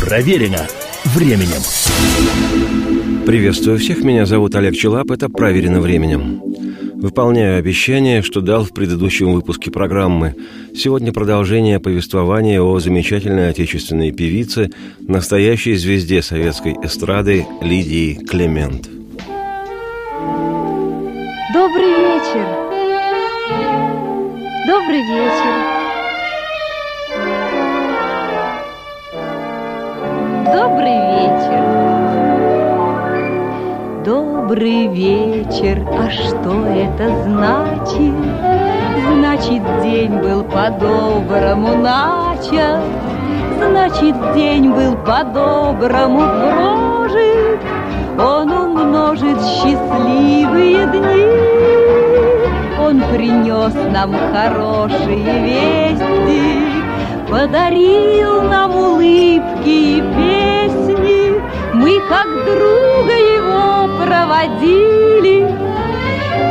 Проверено временем. Приветствую всех, меня зовут Олег Челап, это «Проверено временем». Выполняю обещание, что дал в предыдущем выпуске программы. Сегодня продолжение повествования о замечательной отечественной певице, настоящей звезде советской эстрады Лидии Клемент. Добрый вечер. Добрый вечер. Добрый вечер. Добрый вечер. А что это значит? Значит, день был по-доброму начат. Значит, день был по-доброму прожит. Он умножит счастливые дни. Он принес нам хорошие вести, Подарил нам улыбки и песни. Мы как друга его проводили,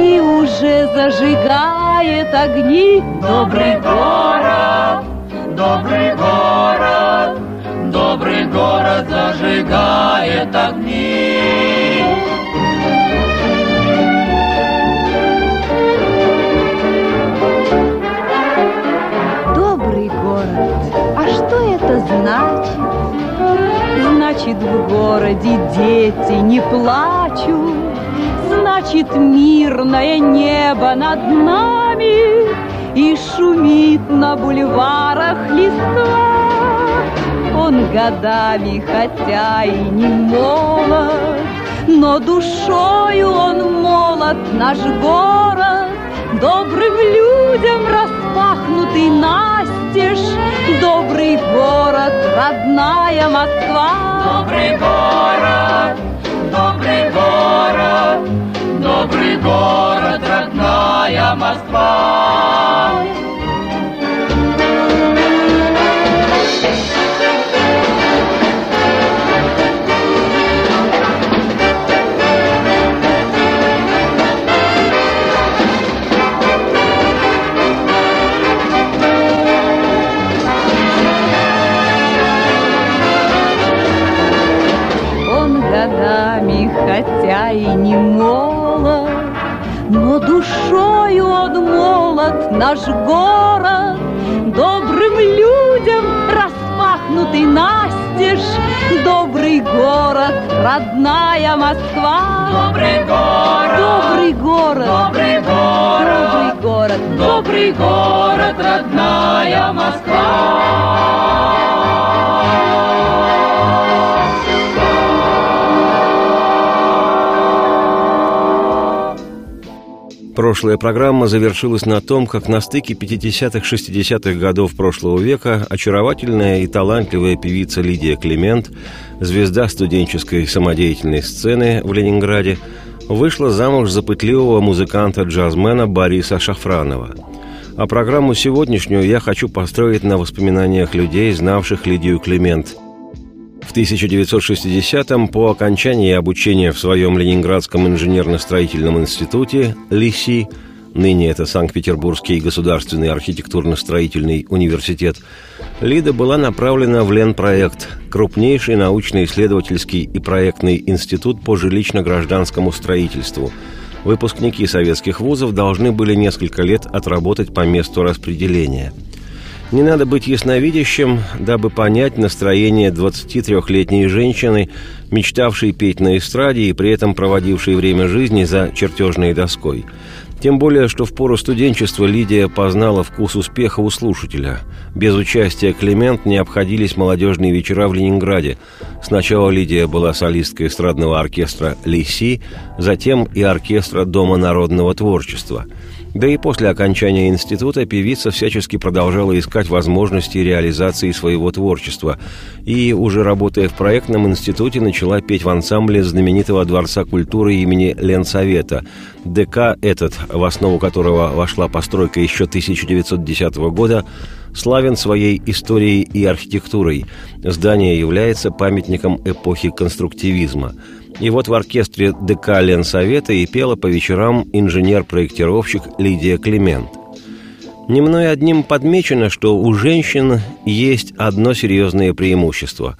И уже зажигает огни Добрый город, добрый город, Добрый город зажигает огни. Значит, в городе дети не плачут, Значит, мирное небо над нами И шумит на бульварах листва. Он годами, хотя и не молод, Но душою он молод, наш город, Добрым людям распахнутый настежь, Добрый город, родная Москва. Добрый город, добрый город, Добрый город, родная Москва. Наш город, Добрым людям распахнутый настежь, Добрый город, родная Москва. Добрый город, Добрый город, добрый город, добрый город, Добрый город, родная Москва. Прошлая программа завершилась на том, как на стыке 50-60-х годов прошлого века очаровательная и талантливая певица Лидия Климент, звезда студенческой самодеятельной сцены в Ленинграде, вышла замуж за пытливого музыканта-джазмена Бориса Шафранова. А программу сегодняшнюю я хочу построить на воспоминаниях людей, знавших Лидию Климент – в 1960-м, по окончании обучения в своем Ленинградском инженерно-строительном институте ЛИСИ, ныне это Санкт-Петербургский государственный архитектурно-строительный университет, Лида была направлена в Ленпроект, крупнейший научно-исследовательский и проектный институт по жилищно-гражданскому строительству. Выпускники советских вузов должны были несколько лет отработать по месту распределения – не надо быть ясновидящим, дабы понять настроение 23-летней женщины, мечтавшей петь на эстраде и при этом проводившей время жизни за чертежной доской. Тем более, что в пору студенчества Лидия познала вкус успеха у слушателя. Без участия Климент не обходились молодежные вечера в Ленинграде. Сначала Лидия была солисткой эстрадного оркестра «Лиси», затем и оркестра Дома народного творчества – да и после окончания института певица всячески продолжала искать возможности реализации своего творчества и, уже работая в проектном институте, начала петь в ансамбле знаменитого Дворца культуры имени Ленсовета. ДК этот, в основу которого вошла постройка еще 1910 года, славен своей историей и архитектурой. Здание является памятником эпохи конструктивизма – и вот в оркестре ДК Ленсовета и пела по вечерам инженер-проектировщик Лидия Климент. Не мной одним подмечено, что у женщин есть одно серьезное преимущество.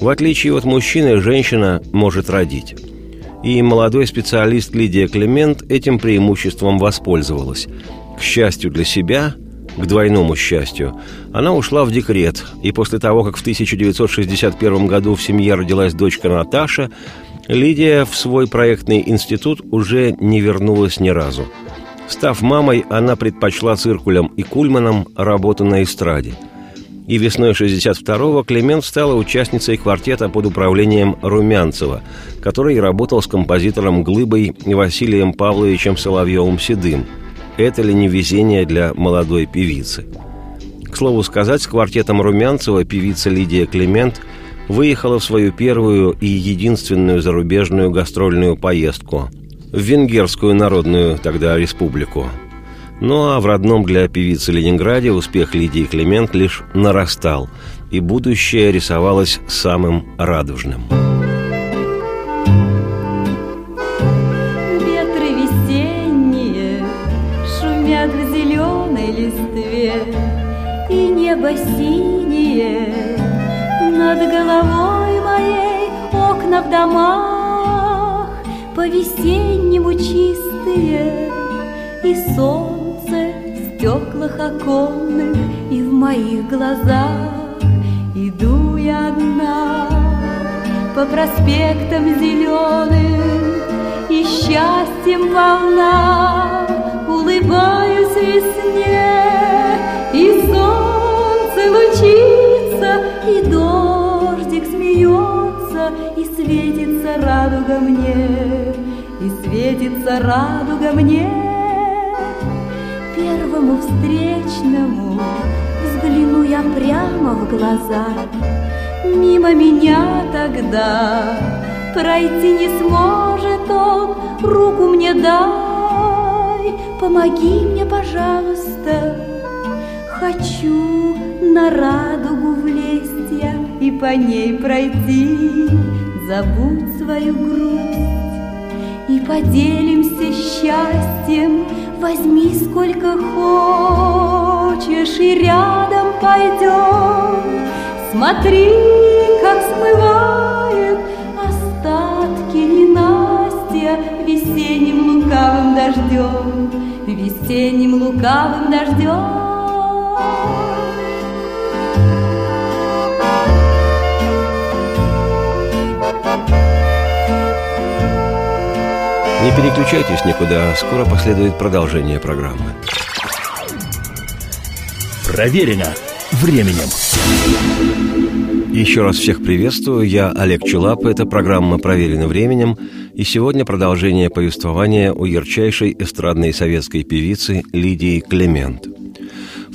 В отличие от мужчины, женщина может родить. И молодой специалист Лидия Климент этим преимуществом воспользовалась. К счастью для себя, к двойному счастью, она ушла в декрет, и после того, как в 1961 году в семье родилась дочка Наташа, Лидия в свой проектный институт уже не вернулась ни разу. Став мамой, она предпочла циркулям и кульманам работу на эстраде. И весной 62-го Клемент стала участницей квартета под управлением Румянцева, который работал с композитором Глыбой Василием Павловичем Соловьевым-Седым. Это ли не везение для молодой певицы? К слову сказать, с квартетом Румянцева певица Лидия Климент – выехала в свою первую и единственную зарубежную гастрольную поездку в Венгерскую народную тогда республику. Ну а в родном для певицы Ленинграде успех Лидии Климент лишь нарастал, и будущее рисовалось самым радужным. Ветры весенние шумят в зеленой листве, И небо синее над головой моей окна в домах По-весеннему чистые И солнце в стеклах оконных И в моих глазах Иду я одна По проспектам зеленым И счастьем волна Улыбаюсь весне И солнце лучится И смеется и светится радуга мне, и светится радуга мне. Первому встречному взгляну я прямо в глаза, мимо меня тогда пройти не сможет он, руку мне дай, помоги мне, пожалуйста, хочу на радугу влезть я и по ней пройти. Забудь свою грусть и поделимся счастьем. Возьми сколько хочешь и рядом пойдем. Смотри, как смывает остатки ненастья весенним лукавым дождем, весенним лукавым дождем. Не переключайтесь никуда, скоро последует продолжение программы. Проверено временем. Еще раз всех приветствую, я Олег Чулап, это программа «Проверено временем», и сегодня продолжение повествования о ярчайшей эстрадной советской певице Лидии Клемент –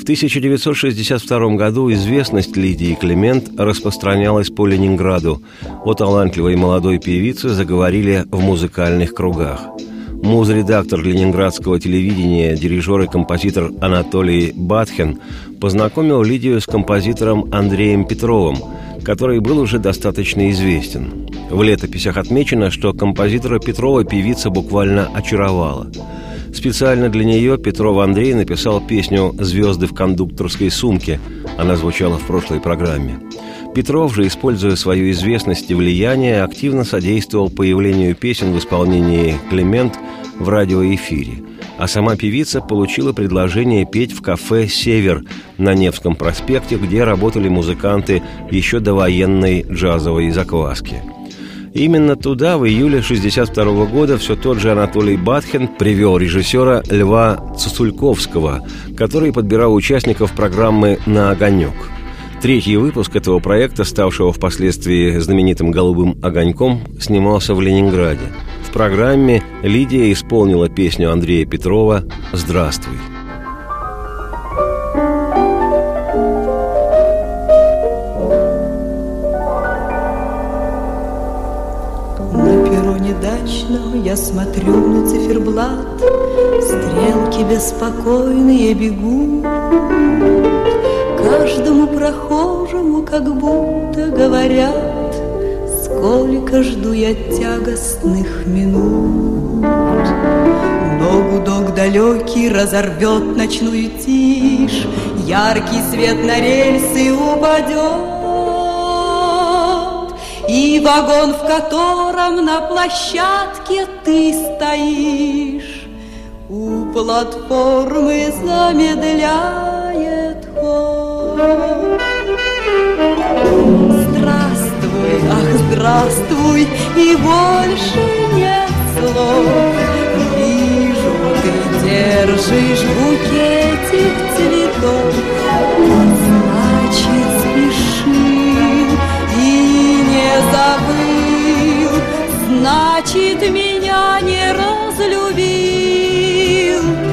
в 1962 году известность Лидии Климент распространялась по Ленинграду. О талантливой молодой певице заговорили в музыкальных кругах. Муз-редактор ленинградского телевидения, дирижер и композитор Анатолий Батхин познакомил Лидию с композитором Андреем Петровым, который был уже достаточно известен. В летописях отмечено, что композитора Петрова певица буквально очаровала – Специально для нее Петров Андрей написал песню «Звезды в кондукторской сумке». Она звучала в прошлой программе. Петров же, используя свою известность и влияние, активно содействовал появлению песен в исполнении «Клемент» в радиоэфире. А сама певица получила предложение петь в кафе «Север» на Невском проспекте, где работали музыканты еще до военной джазовой закваски – Именно туда в июле 1962 года все тот же Анатолий Батхин привел режиссера Льва Цусульковского, который подбирал участников программы «На огонек». Третий выпуск этого проекта, ставшего впоследствии знаменитым «Голубым огоньком», снимался в Ленинграде. В программе Лидия исполнила песню Андрея Петрова «Здравствуй». Я смотрю на циферблат, Стрелки беспокойные бегут. Каждому прохожему как будто говорят, Сколько жду я тягостных минут. Но гудок далекий разорвет ночную тишь, Яркий свет на рельсы упадет, И вагон, в котором на площадке ты стоишь, У платформы замедляет ход. Здравствуй, ах, здравствуй, и больше нет слов. Вижу, ты держишь букетик цветов, не забыл, значит, меня не разлюбил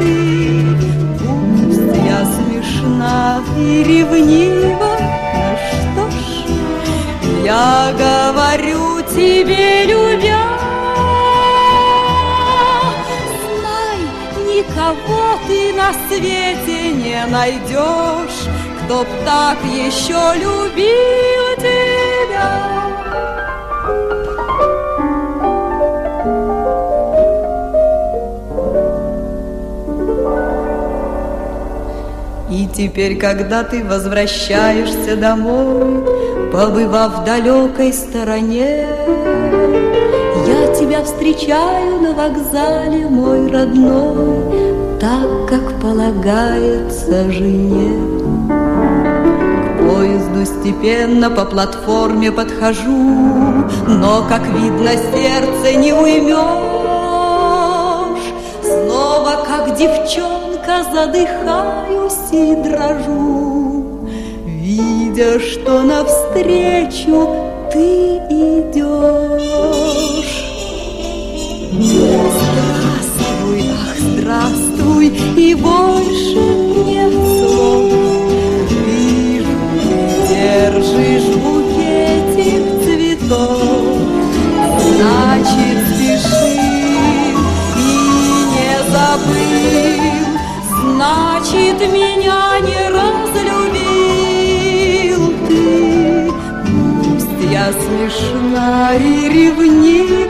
ты. Пусть я смешна и ревнива, ну что ж, я говорю тебе, любя, знай, никого ты на свете не найдешь, кто б так еще любил тебя. Теперь, когда ты возвращаешься домой, Побывав в далекой стороне, Я тебя встречаю на вокзале, мой родной, Так, как полагается жене. К поезду степенно по платформе подхожу, Но, как видно, сердце не уймешь. Снова, как девчонка, задыхаюсь и дрожу, Видя, что навстречу ты идешь. Здравствуй, ах, здравствуй, и больше нет слов. Вижу, ты держишь букетик цветов, Значит, меня не разлюбил ты. Пусть я смешна и ревнива,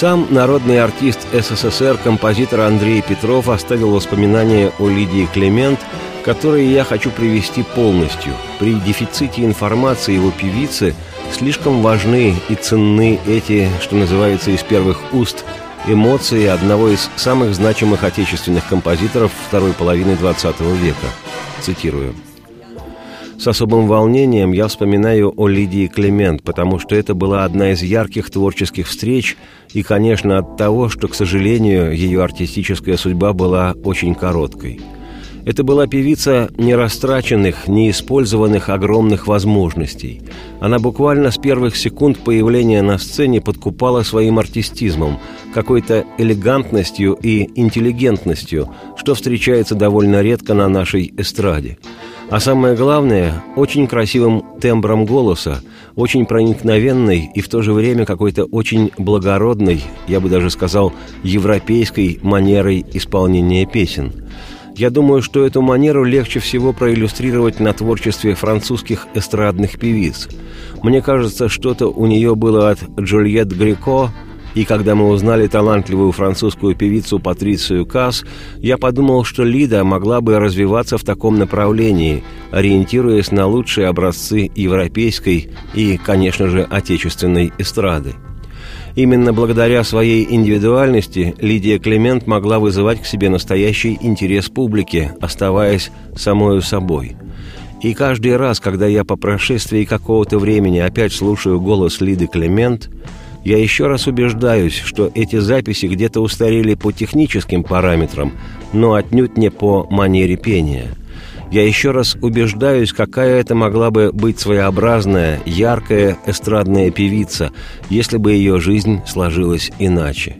Сам народный артист СССР, композитор Андрей Петров оставил воспоминания о Лидии Клемент, которые я хочу привести полностью. При дефиците информации его певицы слишком важны и ценны эти, что называется, из первых уст эмоции одного из самых значимых отечественных композиторов второй половины XX века. Цитирую. С особым волнением я вспоминаю о Лидии Клемент, потому что это была одна из ярких творческих встреч, и, конечно, от того, что, к сожалению, ее артистическая судьба была очень короткой. Это была певица нерастраченных, неиспользованных огромных возможностей. Она буквально с первых секунд появления на сцене подкупала своим артистизмом, какой-то элегантностью и интеллигентностью, что встречается довольно редко на нашей эстраде. А самое главное, очень красивым тембром голоса, очень проникновенной и в то же время какой-то очень благородной, я бы даже сказал, европейской манерой исполнения песен. Я думаю, что эту манеру легче всего проиллюстрировать на творчестве французских эстрадных певиц. Мне кажется, что-то у нее было от Джульет Греко, и когда мы узнали талантливую французскую певицу Патрицию Касс, я подумал, что Лида могла бы развиваться в таком направлении, ориентируясь на лучшие образцы европейской и, конечно же, отечественной эстрады. Именно благодаря своей индивидуальности Лидия Клемент могла вызывать к себе настоящий интерес публики, оставаясь самою собой. И каждый раз, когда я по прошествии какого-то времени опять слушаю голос Лиды Клемент – я еще раз убеждаюсь, что эти записи где-то устарели по техническим параметрам, но отнюдь не по манере пения. Я еще раз убеждаюсь, какая это могла бы быть своеобразная, яркая эстрадная певица, если бы ее жизнь сложилась иначе.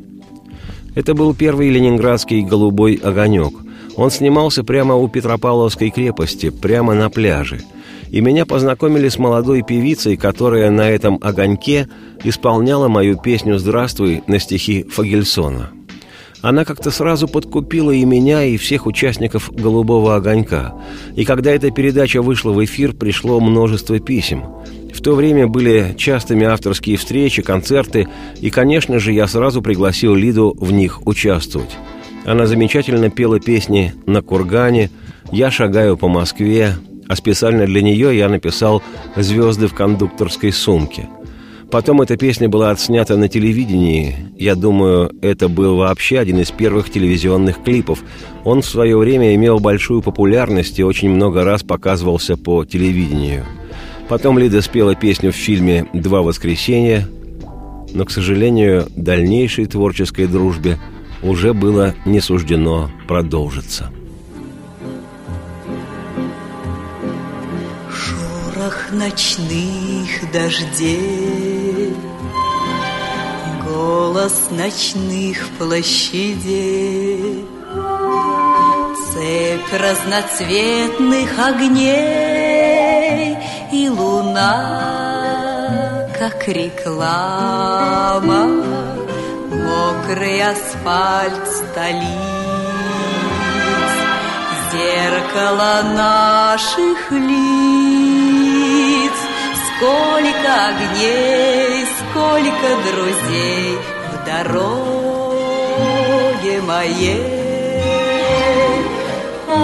Это был первый ленинградский «Голубой огонек». Он снимался прямо у Петропавловской крепости, прямо на пляже – и меня познакомили с молодой певицей, которая на этом огоньке исполняла мою песню «Здравствуй» на стихи Фагельсона. Она как-то сразу подкупила и меня, и всех участников «Голубого огонька». И когда эта передача вышла в эфир, пришло множество писем. В то время были частыми авторские встречи, концерты, и, конечно же, я сразу пригласил Лиду в них участвовать. Она замечательно пела песни «На кургане», «Я шагаю по Москве», а специально для нее я написал «Звезды в кондукторской сумке». Потом эта песня была отснята на телевидении. Я думаю, это был вообще один из первых телевизионных клипов. Он в свое время имел большую популярность и очень много раз показывался по телевидению. Потом Лида спела песню в фильме «Два воскресенья», но, к сожалению, дальнейшей творческой дружбе уже было не суждено продолжиться. Шорох ночных дождей. Голос ночных площадей. Цепь разноцветных огней И луна, как реклама. Мокрый асфальт столиц Зеркало наших лиц Сколько огней, сколько друзей В дороге моей. Ты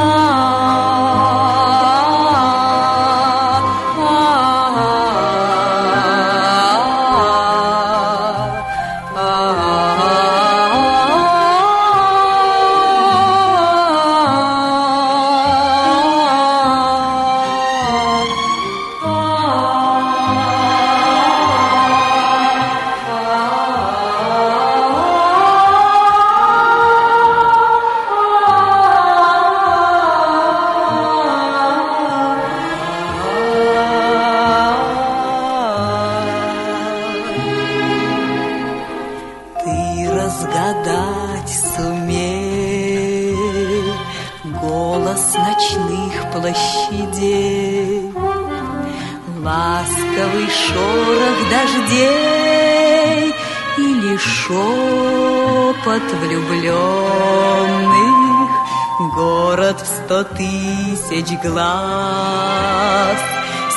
Город в сто тысяч глаз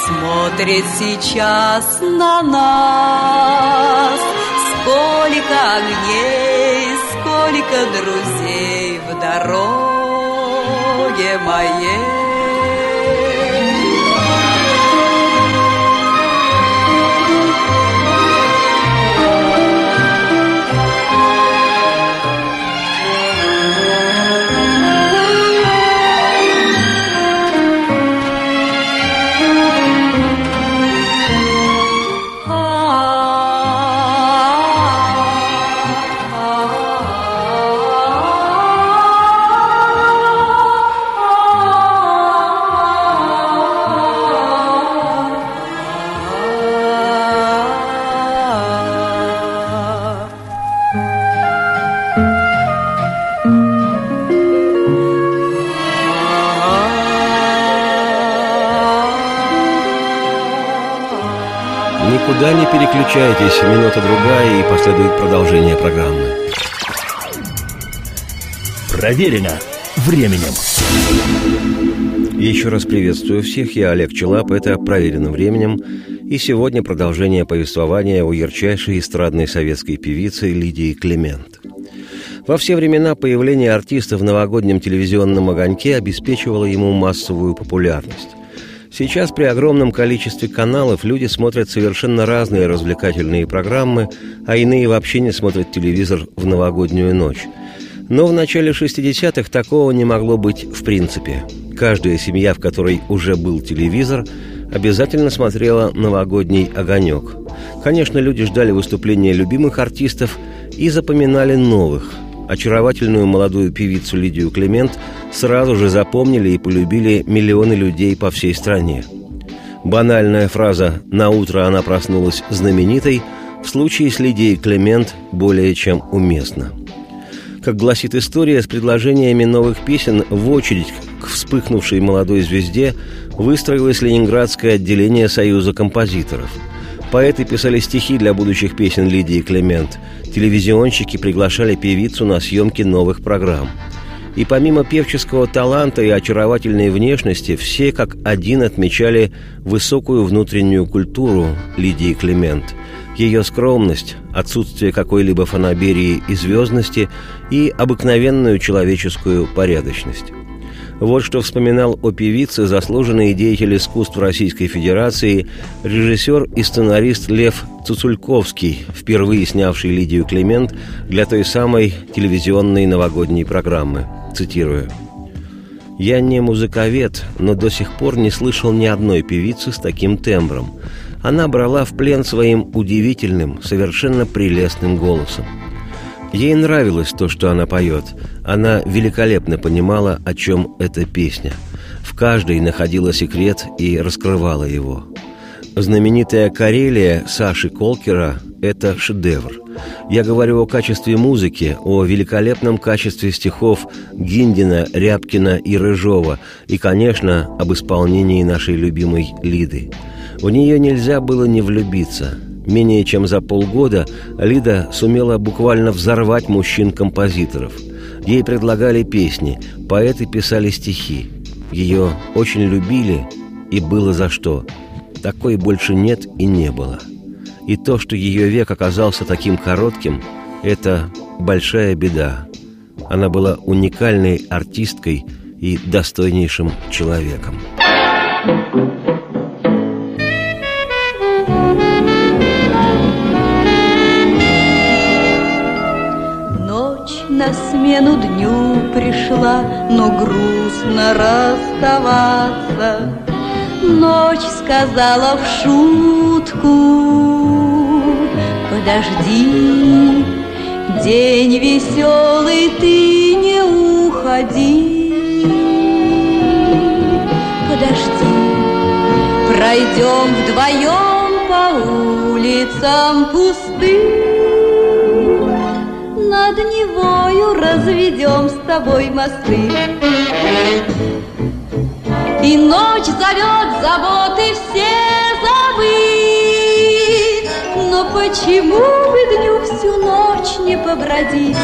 Смотрит сейчас на нас. Сколько огней, сколько друзей В дороге моей Никуда не переключайтесь, минута-другая и последует продолжение программы. Проверено временем. Еще раз приветствую всех, я Олег Челап, это «Проверенным временем», и сегодня продолжение повествования о ярчайшей эстрадной советской певице Лидии Климент. Во все времена появление артиста в новогоднем телевизионном огоньке обеспечивало ему массовую популярность. Сейчас при огромном количестве каналов люди смотрят совершенно разные развлекательные программы, а иные вообще не смотрят телевизор в новогоднюю ночь. Но в начале 60-х такого не могло быть в принципе. Каждая семья, в которой уже был телевизор, обязательно смотрела «Новогодний огонек». Конечно, люди ждали выступления любимых артистов и запоминали новых – очаровательную молодую певицу Лидию Климент сразу же запомнили и полюбили миллионы людей по всей стране. Банальная фраза «на утро она проснулась знаменитой» в случае с Лидией Климент более чем уместна. Как гласит история, с предложениями новых песен в очередь к вспыхнувшей молодой звезде выстроилось ленинградское отделение Союза композиторов – Поэты писали стихи для будущих песен Лидии Клемент. Телевизионщики приглашали певицу на съемки новых программ. И помимо певческого таланта и очаровательной внешности, все как один отмечали высокую внутреннюю культуру Лидии Клемент, ее скромность, отсутствие какой-либо фанаберии и звездности и обыкновенную человеческую порядочность. Вот что вспоминал о певице заслуженный деятель искусств Российской Федерации, режиссер и сценарист Лев Цуцульковский, впервые снявший Лидию Климент для той самой телевизионной новогодней программы. Цитирую. «Я не музыковед, но до сих пор не слышал ни одной певицы с таким тембром. Она брала в плен своим удивительным, совершенно прелестным голосом. Ей нравилось то, что она поет. Она великолепно понимала, о чем эта песня. В каждой находила секрет и раскрывала его. Знаменитая «Карелия» Саши Колкера – это шедевр. Я говорю о качестве музыки, о великолепном качестве стихов Гиндина, Рябкина и Рыжова и, конечно, об исполнении нашей любимой Лиды. В нее нельзя было не влюбиться – Менее чем за полгода Лида сумела буквально взорвать мужчин-композиторов. Ей предлагали песни, поэты писали стихи. Ее очень любили, и было за что. Такой больше нет и не было. И то, что ее век оказался таким коротким, это большая беда. Она была уникальной артисткой и достойнейшим человеком. На смену дню пришла, но грустно расставаться. Ночь сказала в шутку, подожди, день веселый, ты не уходи. Подожди, пройдем вдвоем по улицам пустым над Невою разведем с тобой мосты. И ночь зовет заботы все забыть, Но почему бы дню всю ночь не побродить?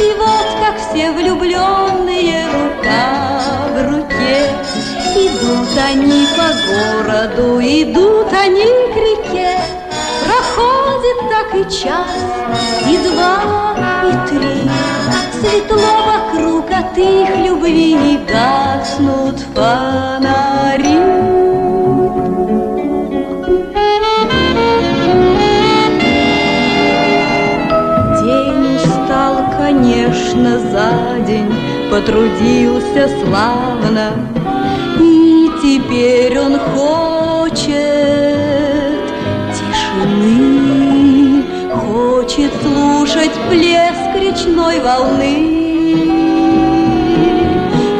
И вот как все влюбленные рука в руке Идут они по городу, идут они к реке Проходит так и час, и два, Светло вокруг от их любви не гаснут фонари. День устал, конечно, за день Потрудился славно И теперь он хочет тишины Хочет слушать плеск речной волны.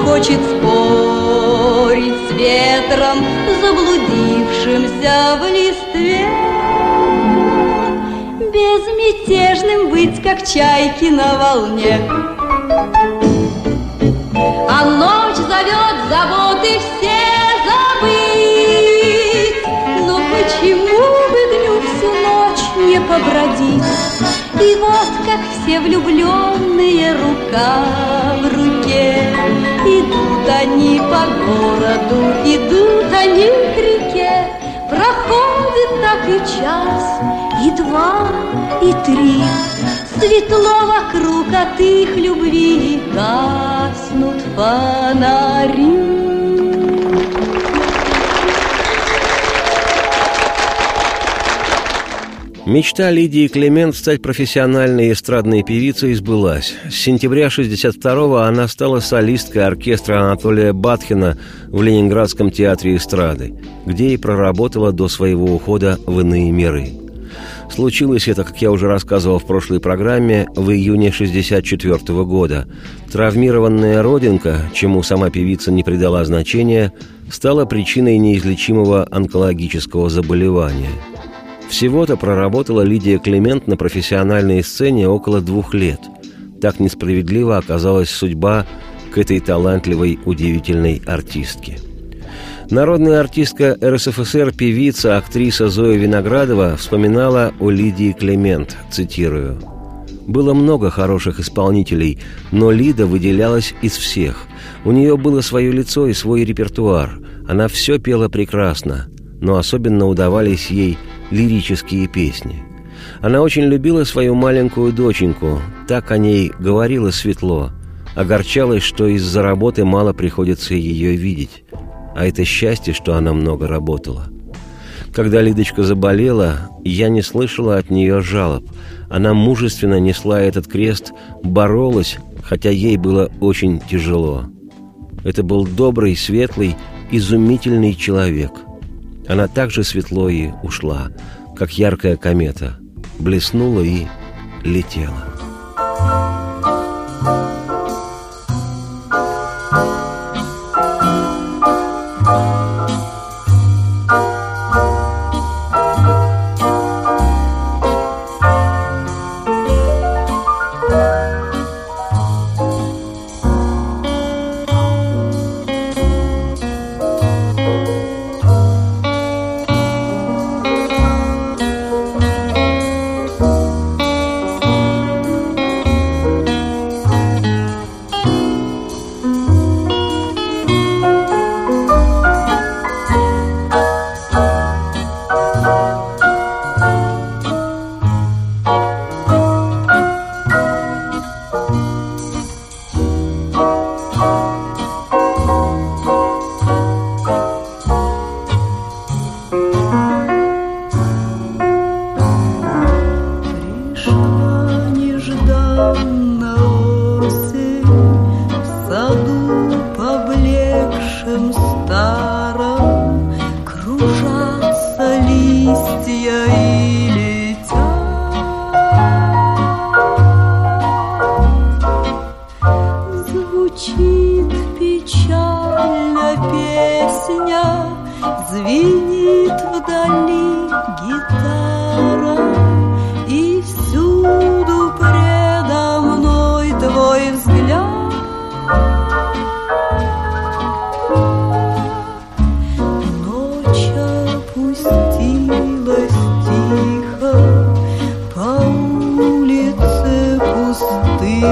Хочет спорить с ветром, заблудившимся в листве. Безмятежным быть, как чайки на волне. А ночь зовет заботы все забыть. Но почему не побродить. И вот как все влюбленные рука в руке. Идут они по городу, идут они к реке. Проходит так и час, и два, и три. Светло вокруг от их любви гаснут фонари Мечта Лидии Клемент стать профессиональной эстрадной певицей сбылась. С сентября 62-го она стала солисткой оркестра Анатолия Батхина в Ленинградском театре эстрады, где и проработала до своего ухода в иные миры. Случилось это, как я уже рассказывал в прошлой программе, в июне 64 -го года. Травмированная родинка, чему сама певица не придала значения, стала причиной неизлечимого онкологического заболевания – всего-то проработала Лидия Климент на профессиональной сцене около двух лет. Так несправедлива оказалась судьба к этой талантливой, удивительной артистке. Народная артистка РСФСР, певица, актриса Зоя Виноградова вспоминала о Лидии Клемент, цитирую. «Было много хороших исполнителей, но Лида выделялась из всех. У нее было свое лицо и свой репертуар. Она все пела прекрасно, но особенно удавались ей лирические песни. Она очень любила свою маленькую доченьку, так о ней говорила светло. Огорчалась, что из-за работы мало приходится ее видеть. А это счастье, что она много работала. Когда Лидочка заболела, я не слышала от нее жалоб. Она мужественно несла этот крест, боролась, хотя ей было очень тяжело. Это был добрый, светлый, изумительный человек. Она также светло и ушла, как яркая комета, блеснула и летела.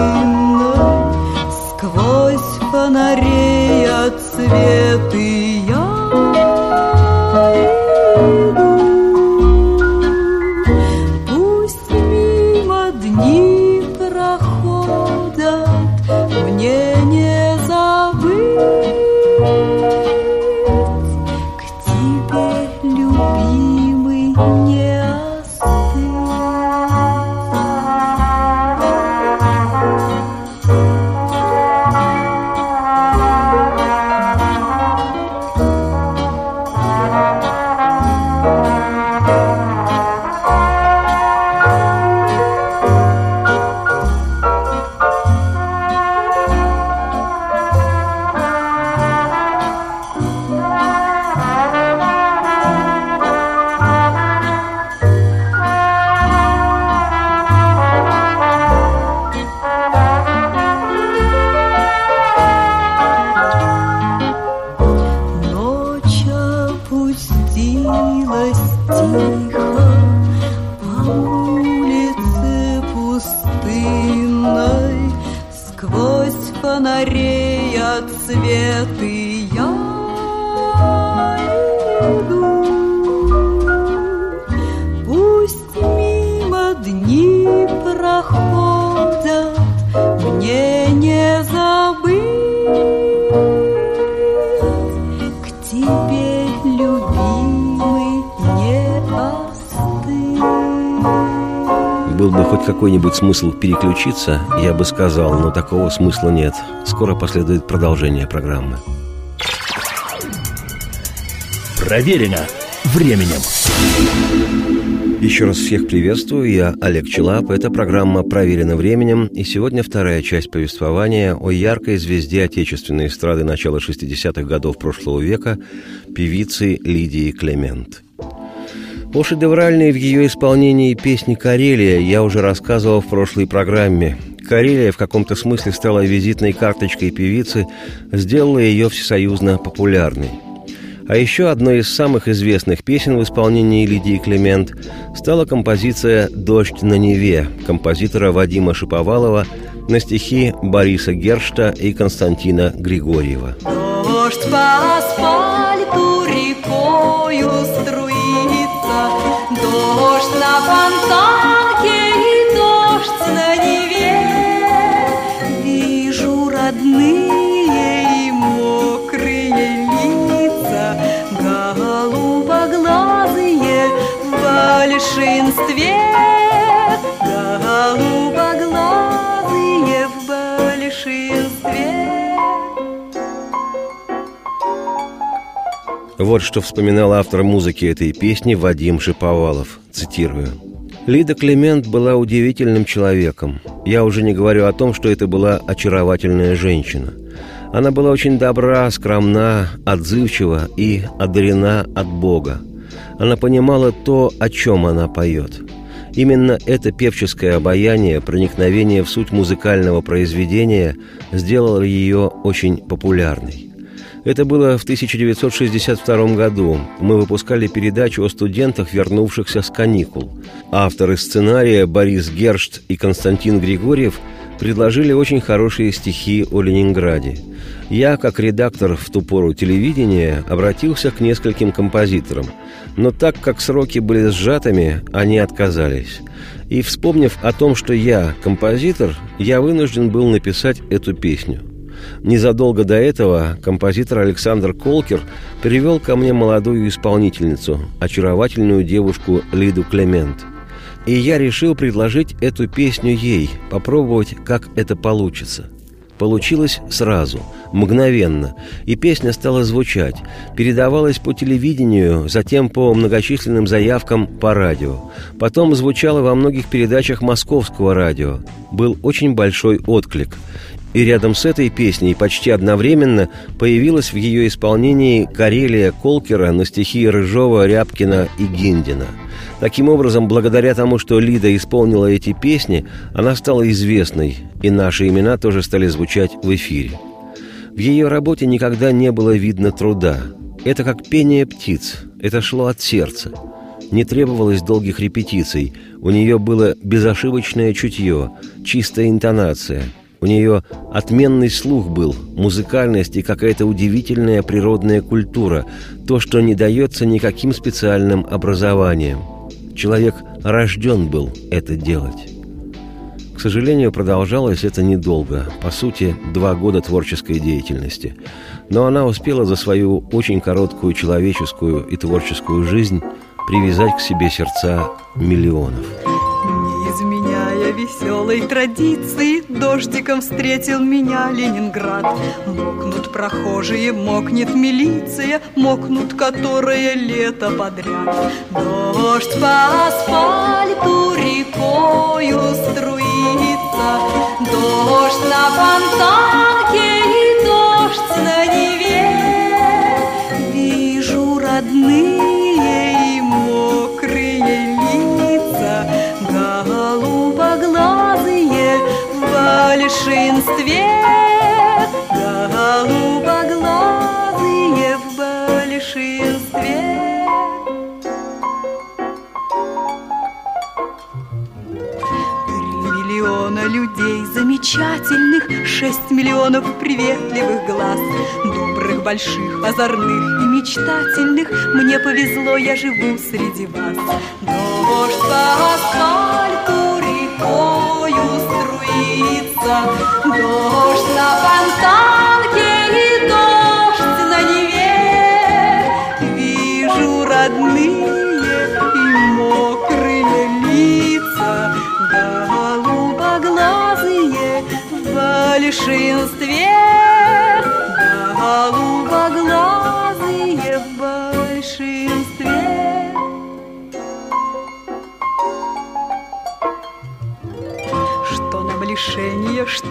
туманно Сквозь фонарей от цветы Мария, цветы я. Какой-нибудь смысл переключиться, я бы сказал, но такого смысла нет. Скоро последует продолжение программы. Проверено временем. Еще раз всех приветствую, я Олег Челап. Это программа «Проверено временем», и сегодня вторая часть повествования о яркой звезде отечественной эстрады начала 60-х годов прошлого века, певице Лидии Клемент – о шедевральной в ее исполнении песни «Карелия» я уже рассказывал в прошлой программе. «Карелия» в каком-то смысле стала визитной карточкой певицы, сделала ее всесоюзно популярной. А еще одной из самых известных песен в исполнении Лидии Климент стала композиция «Дождь на Неве» композитора Вадима Шиповалова на стихи Бориса Гершта и Константина Григорьева. Дождь по асфальту Дождь Вот что вспоминал автор музыки этой песни Вадим Шиповалов. Цитирую. Лида Климент была удивительным человеком. Я уже не говорю о том, что это была очаровательная женщина. Она была очень добра, скромна, отзывчива и одарена от Бога. Она понимала то, о чем она поет. Именно это певческое обаяние, проникновение в суть музыкального произведения сделало ее очень популярной. Это было в 1962 году. Мы выпускали передачу о студентах, вернувшихся с каникул. Авторы сценария Борис Гершт и Константин Григорьев предложили очень хорошие стихи о Ленинграде. Я, как редактор в ту пору телевидения, обратился к нескольким композиторам. Но так как сроки были сжатыми, они отказались. И вспомнив о том, что я композитор, я вынужден был написать эту песню. Незадолго до этого композитор Александр Колкер привел ко мне молодую исполнительницу, очаровательную девушку Лиду Клемент. И я решил предложить эту песню ей, попробовать, как это получится. Получилось сразу, мгновенно, и песня стала звучать, передавалась по телевидению, затем по многочисленным заявкам по радио. Потом звучала во многих передачах московского радио. Был очень большой отклик. И рядом с этой песней почти одновременно появилась в ее исполнении «Карелия» Колкера на стихи Рыжова, Рябкина и Гиндина. Таким образом, благодаря тому, что Лида исполнила эти песни, она стала известной, и наши имена тоже стали звучать в эфире. В ее работе никогда не было видно труда. Это как пение птиц, это шло от сердца. Не требовалось долгих репетиций, у нее было безошибочное чутье, чистая интонация – у нее отменный слух был, музыкальность и какая-то удивительная природная культура, то, что не дается никаким специальным образованием. Человек рожден был это делать. К сожалению, продолжалось это недолго, по сути, два года творческой деятельности. Но она успела за свою очень короткую человеческую и творческую жизнь привязать к себе сердца миллионов. Не веселой традиции, Дождиком встретил меня Ленинград. Мокнут прохожие, мокнет милиция, Мокнут которые лето подряд. Дождь по асфальту рекою струится, Дождь на фонтанке и дождь на Неве. Большинстве, Голубоглазые в большинстве. Три миллиона людей замечательных, Шесть миллионов приветливых глаз, Добрых, больших, озорных и мечтательных. Мне повезло, я живу среди вас. Дождь по асфальту рекою струится, Дождь на фонтанке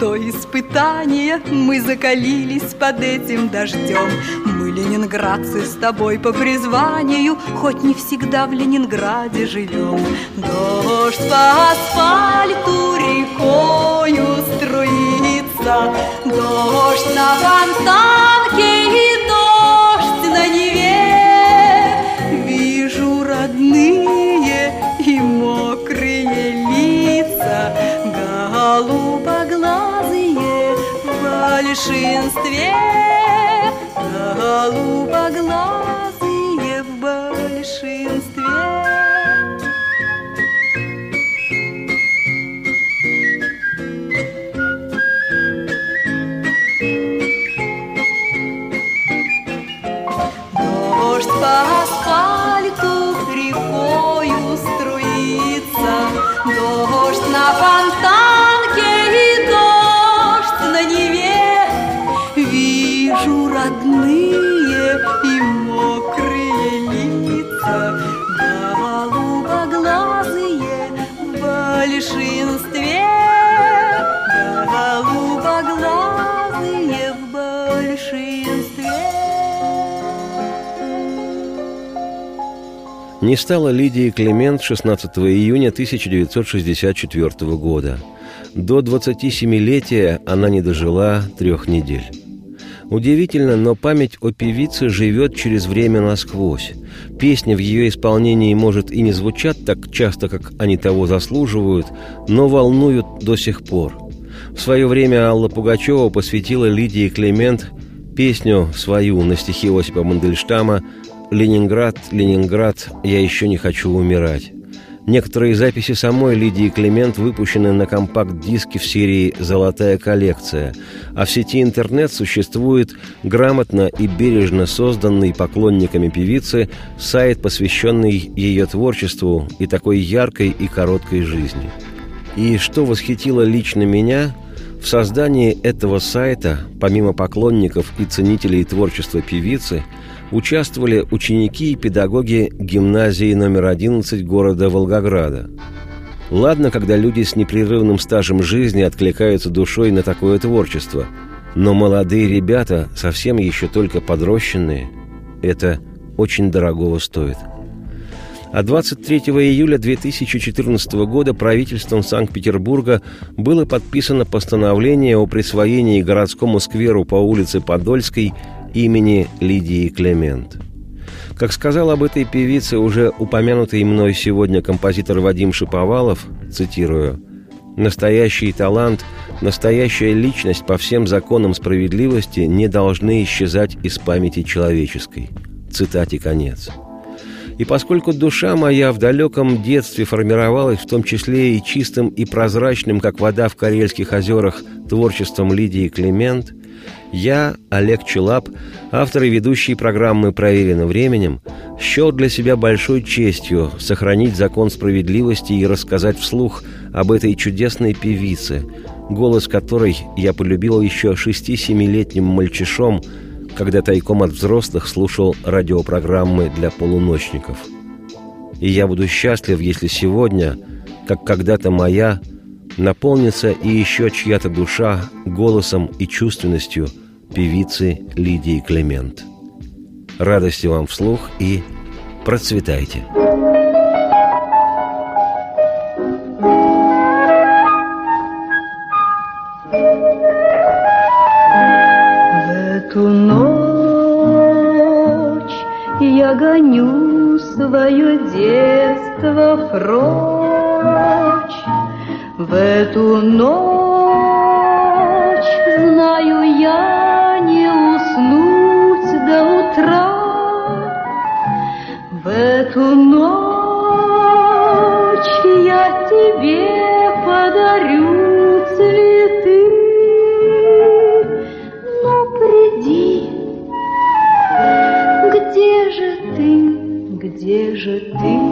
что испытание Мы закалились под этим дождем. Мы ленинградцы с тобой по призванию Хоть не всегда в Ленинграде живем. Дождь по асфальту рекою струится Дождь на фонтанке большинстве голубоглазые в большинстве. Не стало Лидии Климент 16 июня 1964 года. До 27-летия она не дожила трех недель. Удивительно, но память о певице живет через время насквозь. Песни в ее исполнении, может, и не звучат так часто, как они того заслуживают, но волнуют до сих пор. В свое время Алла Пугачева посвятила Лидии Климент песню свою на стихи Осипа Мандельштама «Ленинград, Ленинград, я еще не хочу умирать». Некоторые записи самой Лидии Климент выпущены на компакт-диске в серии «Золотая коллекция», а в сети интернет существует грамотно и бережно созданный поклонниками певицы сайт, посвященный ее творчеству и такой яркой и короткой жизни. И что восхитило лично меня – в создании этого сайта, помимо поклонников и ценителей творчества певицы, участвовали ученики и педагоги гимназии номер 11 города Волгограда. Ладно, когда люди с непрерывным стажем жизни откликаются душой на такое творчество, но молодые ребята, совсем еще только подрощенные, это очень дорогого стоит. А 23 июля 2014 года правительством Санкт-Петербурга было подписано постановление о присвоении городскому скверу по улице Подольской имени Лидии Клемент. Как сказал об этой певице уже упомянутый мной сегодня композитор Вадим Шиповалов, цитирую, «Настоящий талант, настоящая личность по всем законам справедливости не должны исчезать из памяти человеческой». Цитате конец. И поскольку душа моя в далеком детстве формировалась в том числе и чистым и прозрачным, как вода в Карельских озерах, творчеством Лидии Климент, я, Олег Челап, автор и ведущий программы «Проверено временем», счел для себя большой честью сохранить закон справедливости и рассказать вслух об этой чудесной певице, голос которой я полюбил еще шести-семилетним мальчишом, когда тайком от взрослых слушал радиопрограммы для полуночников. И я буду счастлив, если сегодня, как когда-то моя, наполнится и еще чья-то душа голосом и чувственностью певицы Лидии Клемент. Радости вам вслух и процветайте! эту ночь я гоню свое детство прочь. В эту ночь, знаю я, не уснуть до утра. В эту ночь я тебе подарю цветы. Ну, приди, где же ты, где же ты?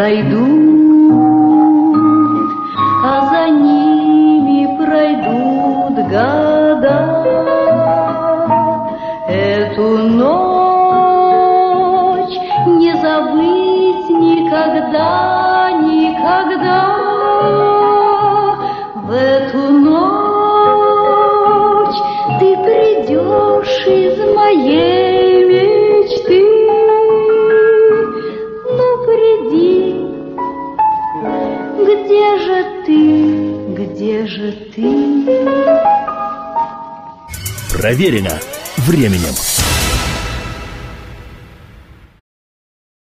Пройдут, а за ними пройдут года. Проверено временем.